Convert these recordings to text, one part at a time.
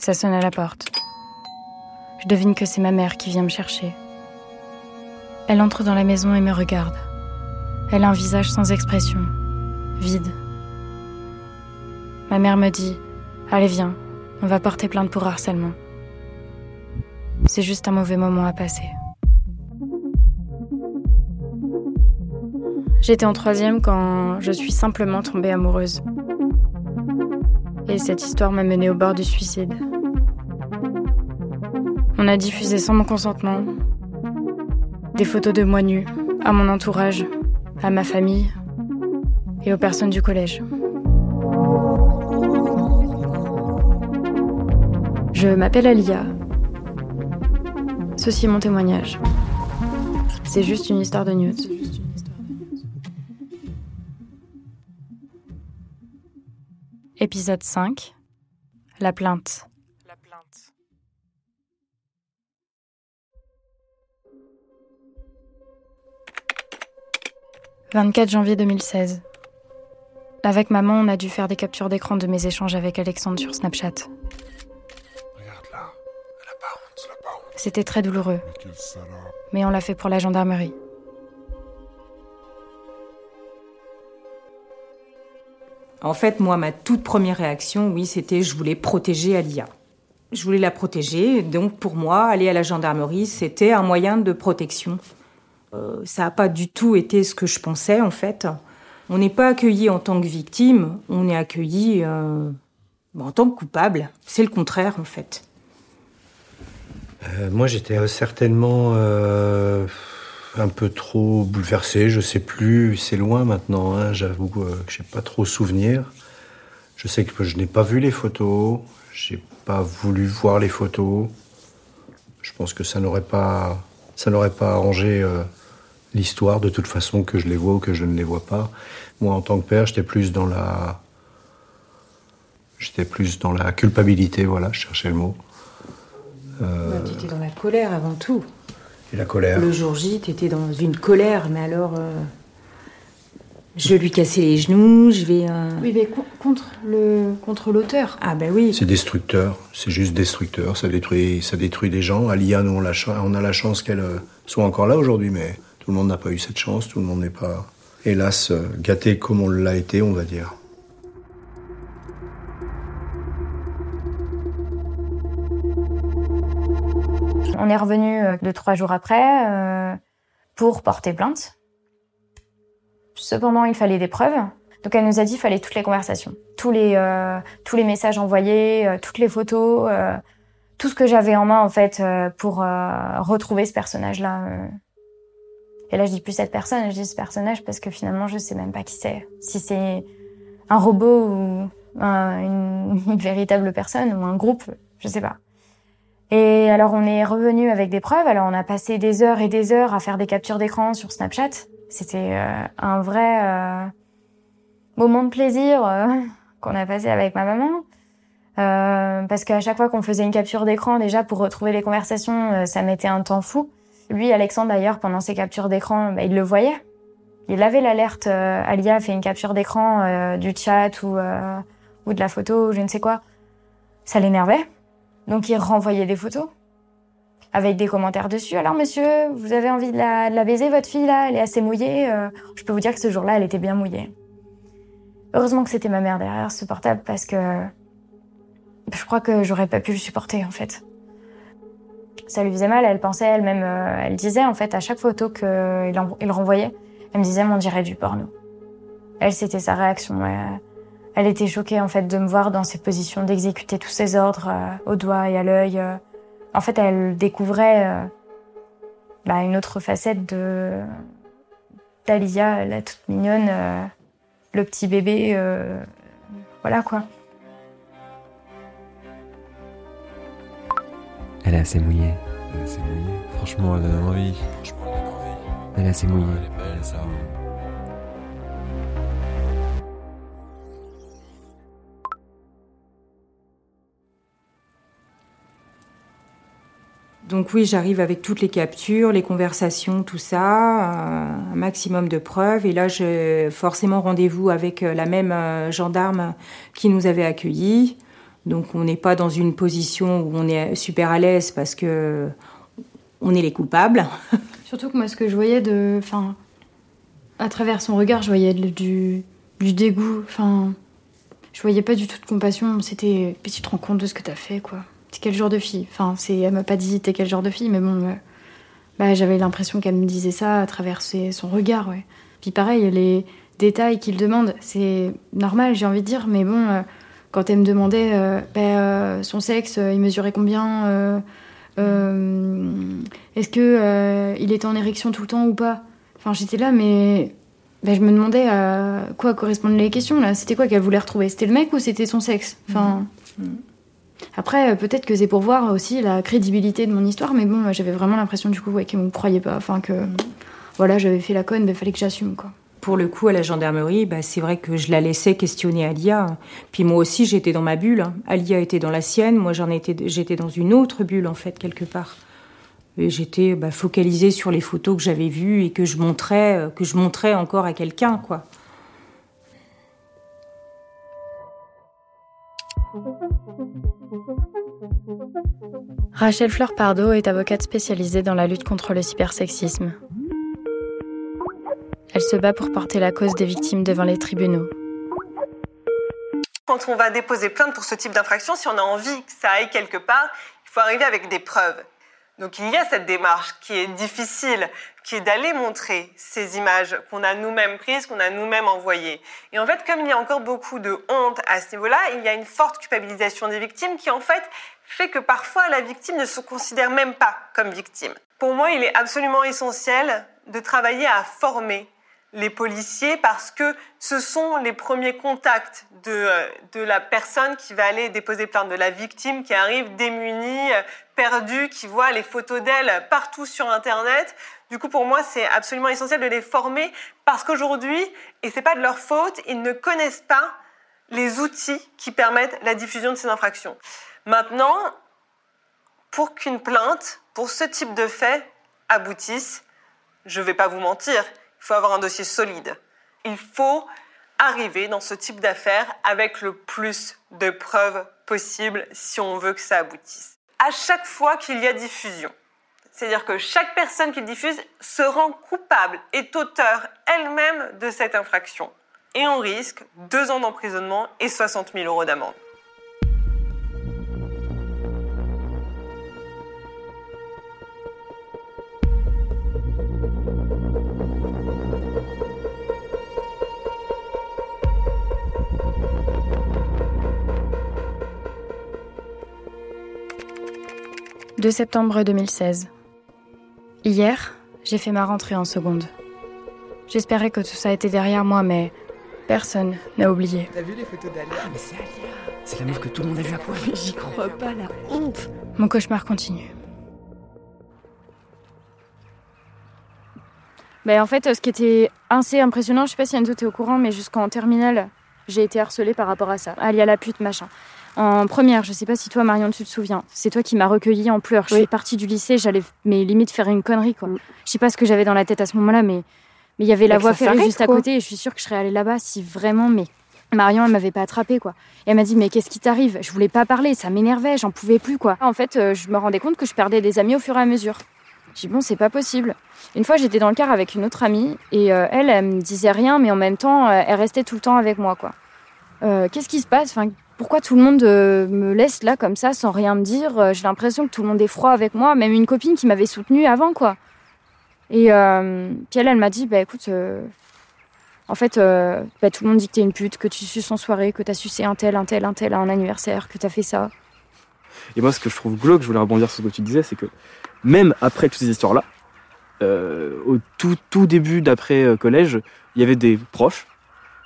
Ça sonne à la porte. Je devine que c'est ma mère qui vient me chercher. Elle entre dans la maison et me regarde. Elle a un visage sans expression, vide. Ma mère me dit Allez, viens, on va porter plainte pour harcèlement. C'est juste un mauvais moment à passer. J'étais en troisième quand je suis simplement tombée amoureuse. Et cette histoire m'a menée au bord du suicide. On a diffusé sans mon consentement des photos de moi nue à mon entourage, à ma famille et aux personnes du collège. Je m'appelle Alia. Ceci est mon témoignage. C'est juste une histoire de news. Épisode 5 La plainte. La plainte. « 24 janvier 2016. Avec maman, on a dû faire des captures d'écran de mes échanges avec Alexandre sur Snapchat. C'était très douloureux. Mais on l'a fait pour la gendarmerie. En fait, moi, ma toute première réaction, oui, c'était je voulais protéger Alia. Je voulais la protéger, donc pour moi, aller à la gendarmerie, c'était un moyen de protection. Euh, ça n'a pas du tout été ce que je pensais, en fait. On n'est pas accueilli en tant que victime, on est accueilli euh, en tant que coupable. C'est le contraire, en fait. Euh, moi, j'étais certainement un peu trop bouleversé. Je sais plus, c'est loin maintenant. Hein, J'avoue que j'ai pas trop souvenir. Je sais que je n'ai pas vu les photos. J'ai pas voulu voir les photos. Je pense que ça n'aurait pas, ça n'aurait pas arrangé l'histoire de toute façon que je les vois ou que je ne les vois pas. Moi, en tant que père, j'étais plus dans la, j'étais plus dans la culpabilité. Voilà, je cherchais le mot. Euh... Tu étais dans la colère avant tout. Et la colère Le jour J, tu étais dans une colère, mais alors. Euh... Je lui casser les genoux, je vais. Euh... Oui, mais contre le contre l'auteur. Ah ben oui. C'est destructeur, c'est juste destructeur. Ça détruit, ça détruit des gens. Alia, nous on, la, on a la chance qu'elle euh, soit encore là aujourd'hui, mais tout le monde n'a pas eu cette chance. Tout le monde n'est pas, hélas, gâté comme on l'a été, on va dire. On est revenu euh, deux, trois jours après euh, pour porter plainte. Cependant, il fallait des preuves. Donc elle nous a dit qu'il fallait toutes les conversations, tous les, euh, tous les messages envoyés, toutes les photos, tout ce que j'avais en main en fait pour retrouver ce personnage-là. Et là, je dis plus cette personne, je dis ce personnage parce que finalement, je sais même pas qui c'est. Si c'est un robot ou un, une, véritable personne ou un groupe, je sais pas. Et alors on est revenu avec des preuves. Alors on a passé des heures et des heures à faire des captures d'écran sur Snapchat. C'était euh, un vrai euh, moment de plaisir euh, qu'on a passé avec ma maman. Euh, parce qu'à chaque fois qu'on faisait une capture d'écran, déjà pour retrouver les conversations, euh, ça mettait un temps fou. Lui, Alexandre d'ailleurs, pendant ses captures d'écran, bah, il le voyait. Il avait l'alerte. Alia a fait une capture d'écran du chat ou, ou de la photo, ou je ne sais quoi. Ça l'énervait. Donc il renvoyait des photos avec des commentaires dessus. Alors monsieur, vous avez envie de la, la baiser, votre fille là? Elle est assez mouillée. Euh, je peux vous dire que ce jour-là, elle était bien mouillée. Heureusement que c'était ma mère derrière ce portable parce que je crois que j'aurais pas pu le supporter en fait. Ça lui faisait mal, elle pensait elle-même, euh, elle disait en fait à chaque photo qu'il il renvoyait, elle me disait on dirait du porno. Elle, c'était sa réaction. Elle était choquée en fait de me voir dans ces positions d'exécuter tous ses ordres euh, au doigt et à l'œil. Euh. En fait, elle découvrait euh, bah, une autre facette de d'Alia, la toute mignonne, euh, le petit bébé, euh, voilà quoi. Elle est assez mouillée. Elle est assez mouillée. Franchement, elle donne envie. Franchement, elle donne envie. Elle est assez mouillée. Elle est belle, ça. Donc oui, j'arrive avec toutes les captures, les conversations, tout ça, euh, un maximum de preuves. Et là, j'ai forcément rendez-vous avec euh, la même euh, gendarme qui nous avait accueillis. Donc on n'est pas dans une position où on est super à l'aise parce que on est les coupables. Surtout que moi, ce que je voyais de, enfin, à travers son regard, je voyais du, du dégoût. Enfin, je voyais pas du tout de compassion. C'était, tu te rends compte de ce que t'as fait, quoi. T'es quel genre de fille? Enfin, c'est, elle m'a pas dit t'es quel genre de fille, mais bon, bah, j'avais l'impression qu'elle me disait ça à travers son regard, ouais. Puis pareil, les détails qu'il demande, c'est normal, j'ai envie de dire, mais bon, euh, quand elle me demandait euh, bah, euh, son sexe, il mesurait combien Est-ce que il était en érection tout le temps ou pas? Enfin, j'étais là, mais bah, je me demandais à quoi correspondaient les questions là? C'était quoi qu'elle voulait retrouver? C'était le mec ou c'était son sexe? Enfin. Mm. Après, peut-être que c'est pour voir aussi la crédibilité de mon histoire, mais bon, j'avais vraiment l'impression du coup ouais, qu'ils me croyaient pas. Enfin, que voilà, j'avais fait la conne, il fallait que j'assume quoi. Pour le coup, à la gendarmerie, bah, c'est vrai que je la laissais questionner Alia. Puis moi aussi, j'étais dans ma bulle. Alia était dans la sienne, moi j'en étais, j'étais dans une autre bulle en fait quelque part. Et j'étais bah, focalisée sur les photos que j'avais vues et que je montrais, euh, que je montrais encore à quelqu'un, quoi. Rachel Fleur Pardo est avocate spécialisée dans la lutte contre le cybersexisme. Elle se bat pour porter la cause des victimes devant les tribunaux. Quand on va déposer plainte pour ce type d'infraction, si on a envie que ça aille quelque part, il faut arriver avec des preuves. Donc il y a cette démarche qui est difficile, qui est d'aller montrer ces images qu'on a nous-mêmes prises, qu'on a nous-mêmes envoyées. Et en fait, comme il y a encore beaucoup de honte à ce niveau-là, il y a une forte culpabilisation des victimes qui en fait fait que parfois la victime ne se considère même pas comme victime. Pour moi, il est absolument essentiel de travailler à former les policiers parce que ce sont les premiers contacts de, euh, de la personne qui va aller déposer plainte, de la victime qui arrive démunie, euh, perdue, qui voit les photos d'elle partout sur Internet. Du coup, pour moi, c'est absolument essentiel de les former parce qu'aujourd'hui, et c'est pas de leur faute, ils ne connaissent pas les outils qui permettent la diffusion de ces infractions. Maintenant, pour qu'une plainte, pour ce type de fait, aboutisse, je vais pas vous mentir, il faut avoir un dossier solide. Il faut arriver dans ce type d'affaires avec le plus de preuves possible si on veut que ça aboutisse. À chaque fois qu'il y a diffusion, c'est-à-dire que chaque personne qui diffuse se rend coupable, est auteur elle-même de cette infraction. Et on risque deux ans d'emprisonnement et 60 000 euros d'amende. « 2 septembre 2016. Hier, j'ai fait ma rentrée en seconde. J'espérais que tout ça était derrière moi, mais personne n'a oublié. T'as vu les photos d'Alia Ah, mais c'est Alia C'est la meuf que tout le monde a vu à poil. Mais j'y crois pas, la honte? Mon cauchemar continue. Ben, en fait, ce qui était assez impressionnant, je sais pas si Anto était au courant, mais jusqu'en terminale, j'ai été harcelée par rapport à ça. Alia la pute, machin. En première, je sais pas si toi, Marion, tu te souviens, c'est toi qui m'as recueillie en pleurs. Je suis partie du lycée, j'allais mais limite faire une connerie, quoi. Je sais pas ce que j'avais dans la tête à ce moment-là, mais mais il y avait la voie ferrée juste à côté et je suis sûre que je serais allée là-bas si vraiment, mais Marion, elle m'avait pas attrapée, quoi. Et elle m'a dit, mais qu'est-ce qui t'arrive? Je voulais pas parler, ça m'énervait, j'en pouvais plus, quoi. En fait, euh, je me rendais compte que je perdais des amis au fur et à mesure. J'ai dit, bon, c'est pas possible. Une fois, j'étais dans le car avec une autre amie et euh, elle, elle me disait rien, mais en même temps, euh, elle restait tout le temps avec moi, quoi. Euh, Qu'est-ce qui se passe? Enfin, Pourquoi tout le monde euh, me laisse là comme ça sans rien me dire Euh, J'ai l'impression que tout le monde est froid avec moi, même une copine qui m'avait soutenue avant, quoi. Et euh, puis elle, elle m'a dit, bah écoute, en fait, euh, bah, tout le monde dit que t'es une pute, que tu suces en soirée, que t'as sucé un tel, un tel, un tel à un anniversaire, que t'as fait ça. Et moi, ce que je trouve glauque, je voulais rebondir sur ce que tu disais, c'est que même après toutes ces histoires-là, au tout, tout début d'après collège, il y avait des proches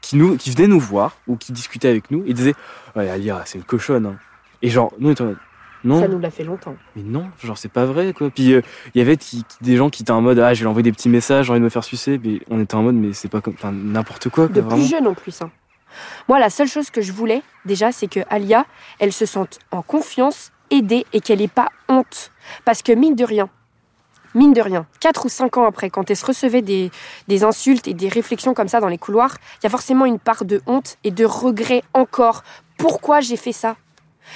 qui, nous, qui venaient nous voir ou qui discutaient avec nous et disaient Ouais, Alia, c'est une cochonne. hein. Et genre, nous, on était en mode, non, Ça nous l'a fait longtemps. mais non, genre, c'est pas vrai, quoi. Puis euh, il y avait qui- qui- des gens qui étaient en mode Ah, je vais lui envoyer des petits messages, j'ai envie de me faire sucer. Mais on était en mode Mais c'est pas comme. Enfin, n'importe quoi, quoi, De vraiment. plus jeune en plus. hein. Moi, la seule chose que je voulais, déjà, c'est que Alia, elle se sente en confiance, aidée et qu'elle n'ait pas honte. Parce que mine de rien, mine de rien, 4 ou 5 ans après, quand elle se recevait des, des insultes et des réflexions comme ça dans les couloirs, il y a forcément une part de honte et de regret encore. Pourquoi j'ai fait ça?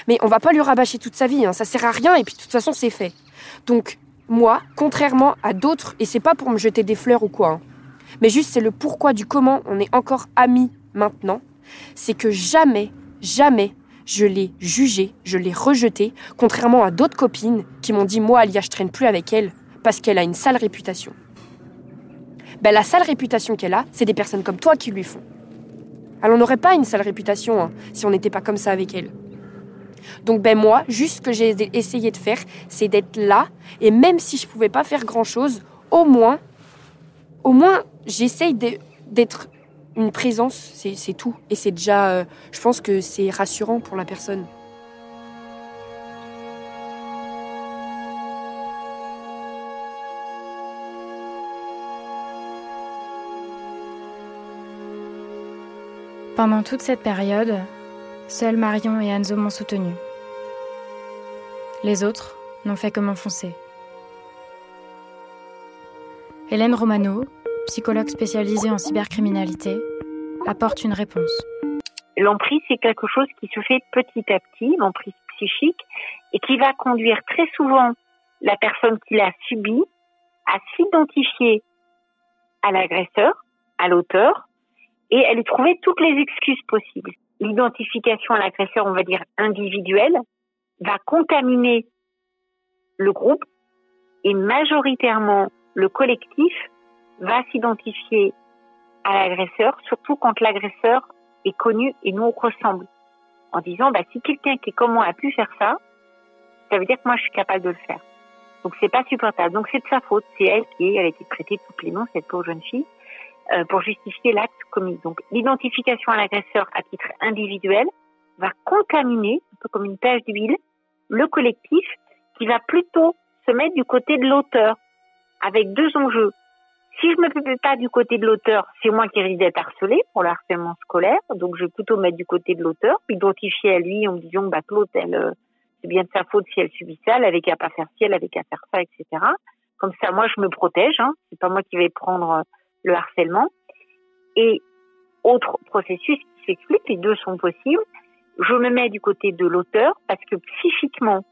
Mais on va pas lui rabâcher toute sa vie, hein. ça sert à rien et puis de toute façon c'est fait. Donc moi, contrairement à d'autres, et c'est pas pour me jeter des fleurs ou quoi, hein, mais juste c'est le pourquoi du comment on est encore amis maintenant, c'est que jamais, jamais je l'ai jugé, je l'ai rejeté, contrairement à d'autres copines qui m'ont dit moi Alia je traîne plus avec elle parce qu'elle a une sale réputation. Ben, la sale réputation qu'elle a, c'est des personnes comme toi qui lui font. Elle n'aurait pas une sale réputation hein, si on n'était pas comme ça avec elle. Donc ben moi, juste ce que j'ai essayé de faire, c'est d'être là. Et même si je pouvais pas faire grand chose, au moins, au moins, j'essaye d'être une présence. C'est tout. Et c'est déjà, euh, je pense que c'est rassurant pour la personne. Pendant toute cette période, seuls Marion et Anzo m'ont soutenu. Les autres n'ont fait que m'enfoncer. Hélène Romano, psychologue spécialisée en cybercriminalité, apporte une réponse. L'emprise, c'est quelque chose qui se fait petit à petit, l'emprise psychique, et qui va conduire très souvent la personne qui l'a subi à s'identifier à l'agresseur, à l'auteur, et elle trouvait toutes les excuses possibles. L'identification à l'agresseur, on va dire individuelle, va contaminer le groupe et majoritairement le collectif va s'identifier à l'agresseur, surtout quand l'agresseur est connu et nous ressemble. En disant, bah, si quelqu'un qui est comme moi a pu faire ça, ça veut dire que moi je suis capable de le faire. Donc c'est pas supportable. Donc c'est de sa faute. C'est elle qui elle a été traitée de tous les noms, cette pauvre jeune fille. Euh, pour justifier l'acte commis. Donc l'identification à l'agresseur à titre individuel va contaminer, un peu comme une tache d'huile, le collectif qui va plutôt se mettre du côté de l'auteur, avec deux enjeux. Si je me mets pas du côté de l'auteur, c'est moi qui risque d'être harcelé pour le harcèlement scolaire, donc je vais plutôt mettre du côté de l'auteur, m'identifier à lui en me disant bah elle, euh, c'est bien de sa faute si elle subit ça, elle avait qu'à pas faire ci, elle avait qu'à faire ça, etc. Comme ça, moi, je me protège. Hein. C'est pas moi qui vais prendre euh, le harcèlement. Et autre processus qui s'explique, les deux sont possibles. Je me mets du côté de l'auteur parce que psychiquement,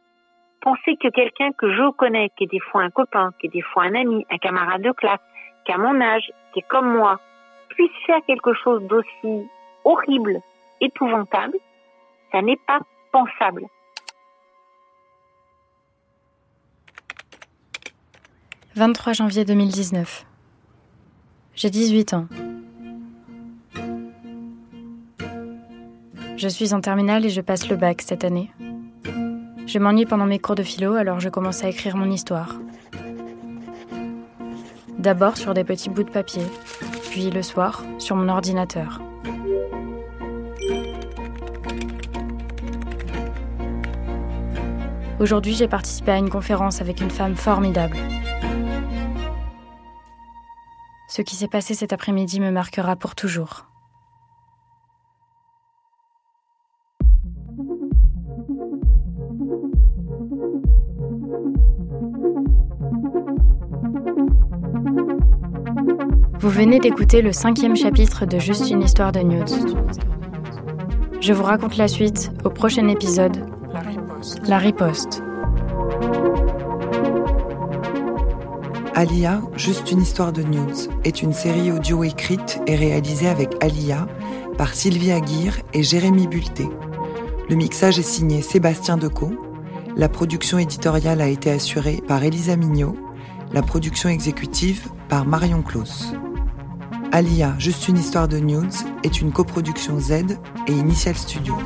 penser que quelqu'un que je connais, qui est des fois un copain, qui est des fois un ami, un camarade de classe, qui a mon âge, qui est comme moi, puisse faire quelque chose d'aussi horrible, épouvantable, ça n'est pas pensable. « 23 janvier 2019. J'ai 18 ans. Je suis en terminale et je passe le bac cette année. Je m'ennuie pendant mes cours de philo, alors je commence à écrire mon histoire. D'abord sur des petits bouts de papier, puis le soir sur mon ordinateur. Aujourd'hui, j'ai participé à une conférence avec une femme formidable, ce qui s'est passé cet après-midi me marquera pour toujours. Vous venez d'écouter le cinquième chapitre de Juste une histoire de news. Je vous raconte la suite au prochain épisode, La riposte. Alia, juste une histoire de news, est une série audio écrite et réalisée avec Alia par Sylvie Aguirre et Jérémy Bulté. Le mixage est signé Sébastien Decaux. La production éditoriale a été assurée par Elisa Mignot. La production exécutive par Marion Claus. Alia, juste une histoire de news, est une coproduction Z et Initial Studio.